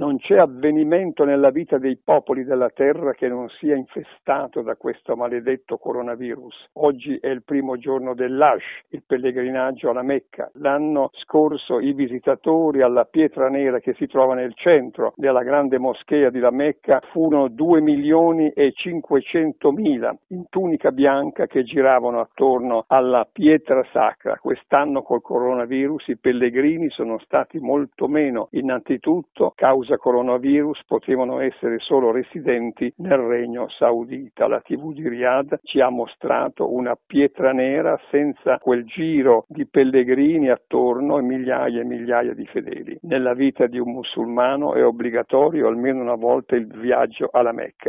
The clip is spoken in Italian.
Non c'è avvenimento nella vita dei popoli della terra che non sia infestato da questo maledetto coronavirus. Oggi è il primo giorno dell'Ash, il pellegrinaggio alla Mecca. L'anno scorso i visitatori alla pietra nera che si trova nel centro della grande moschea di La Mecca furono 2 milioni e 500 mila in tunica bianca che giravano attorno alla pietra sacra. Quest'anno col coronavirus i pellegrini sono stati molto meno. Innanzitutto, causa coronavirus, potevano essere solo residenti nel regno saudita. La TV di Riyadh ci ha mostrato una pietra nera senza quel giro di pellegrini attorno e migliaia e migliaia di fedeli. Nella vita di un musulmano è obbligatorio almeno una volta il viaggio alla Mecca.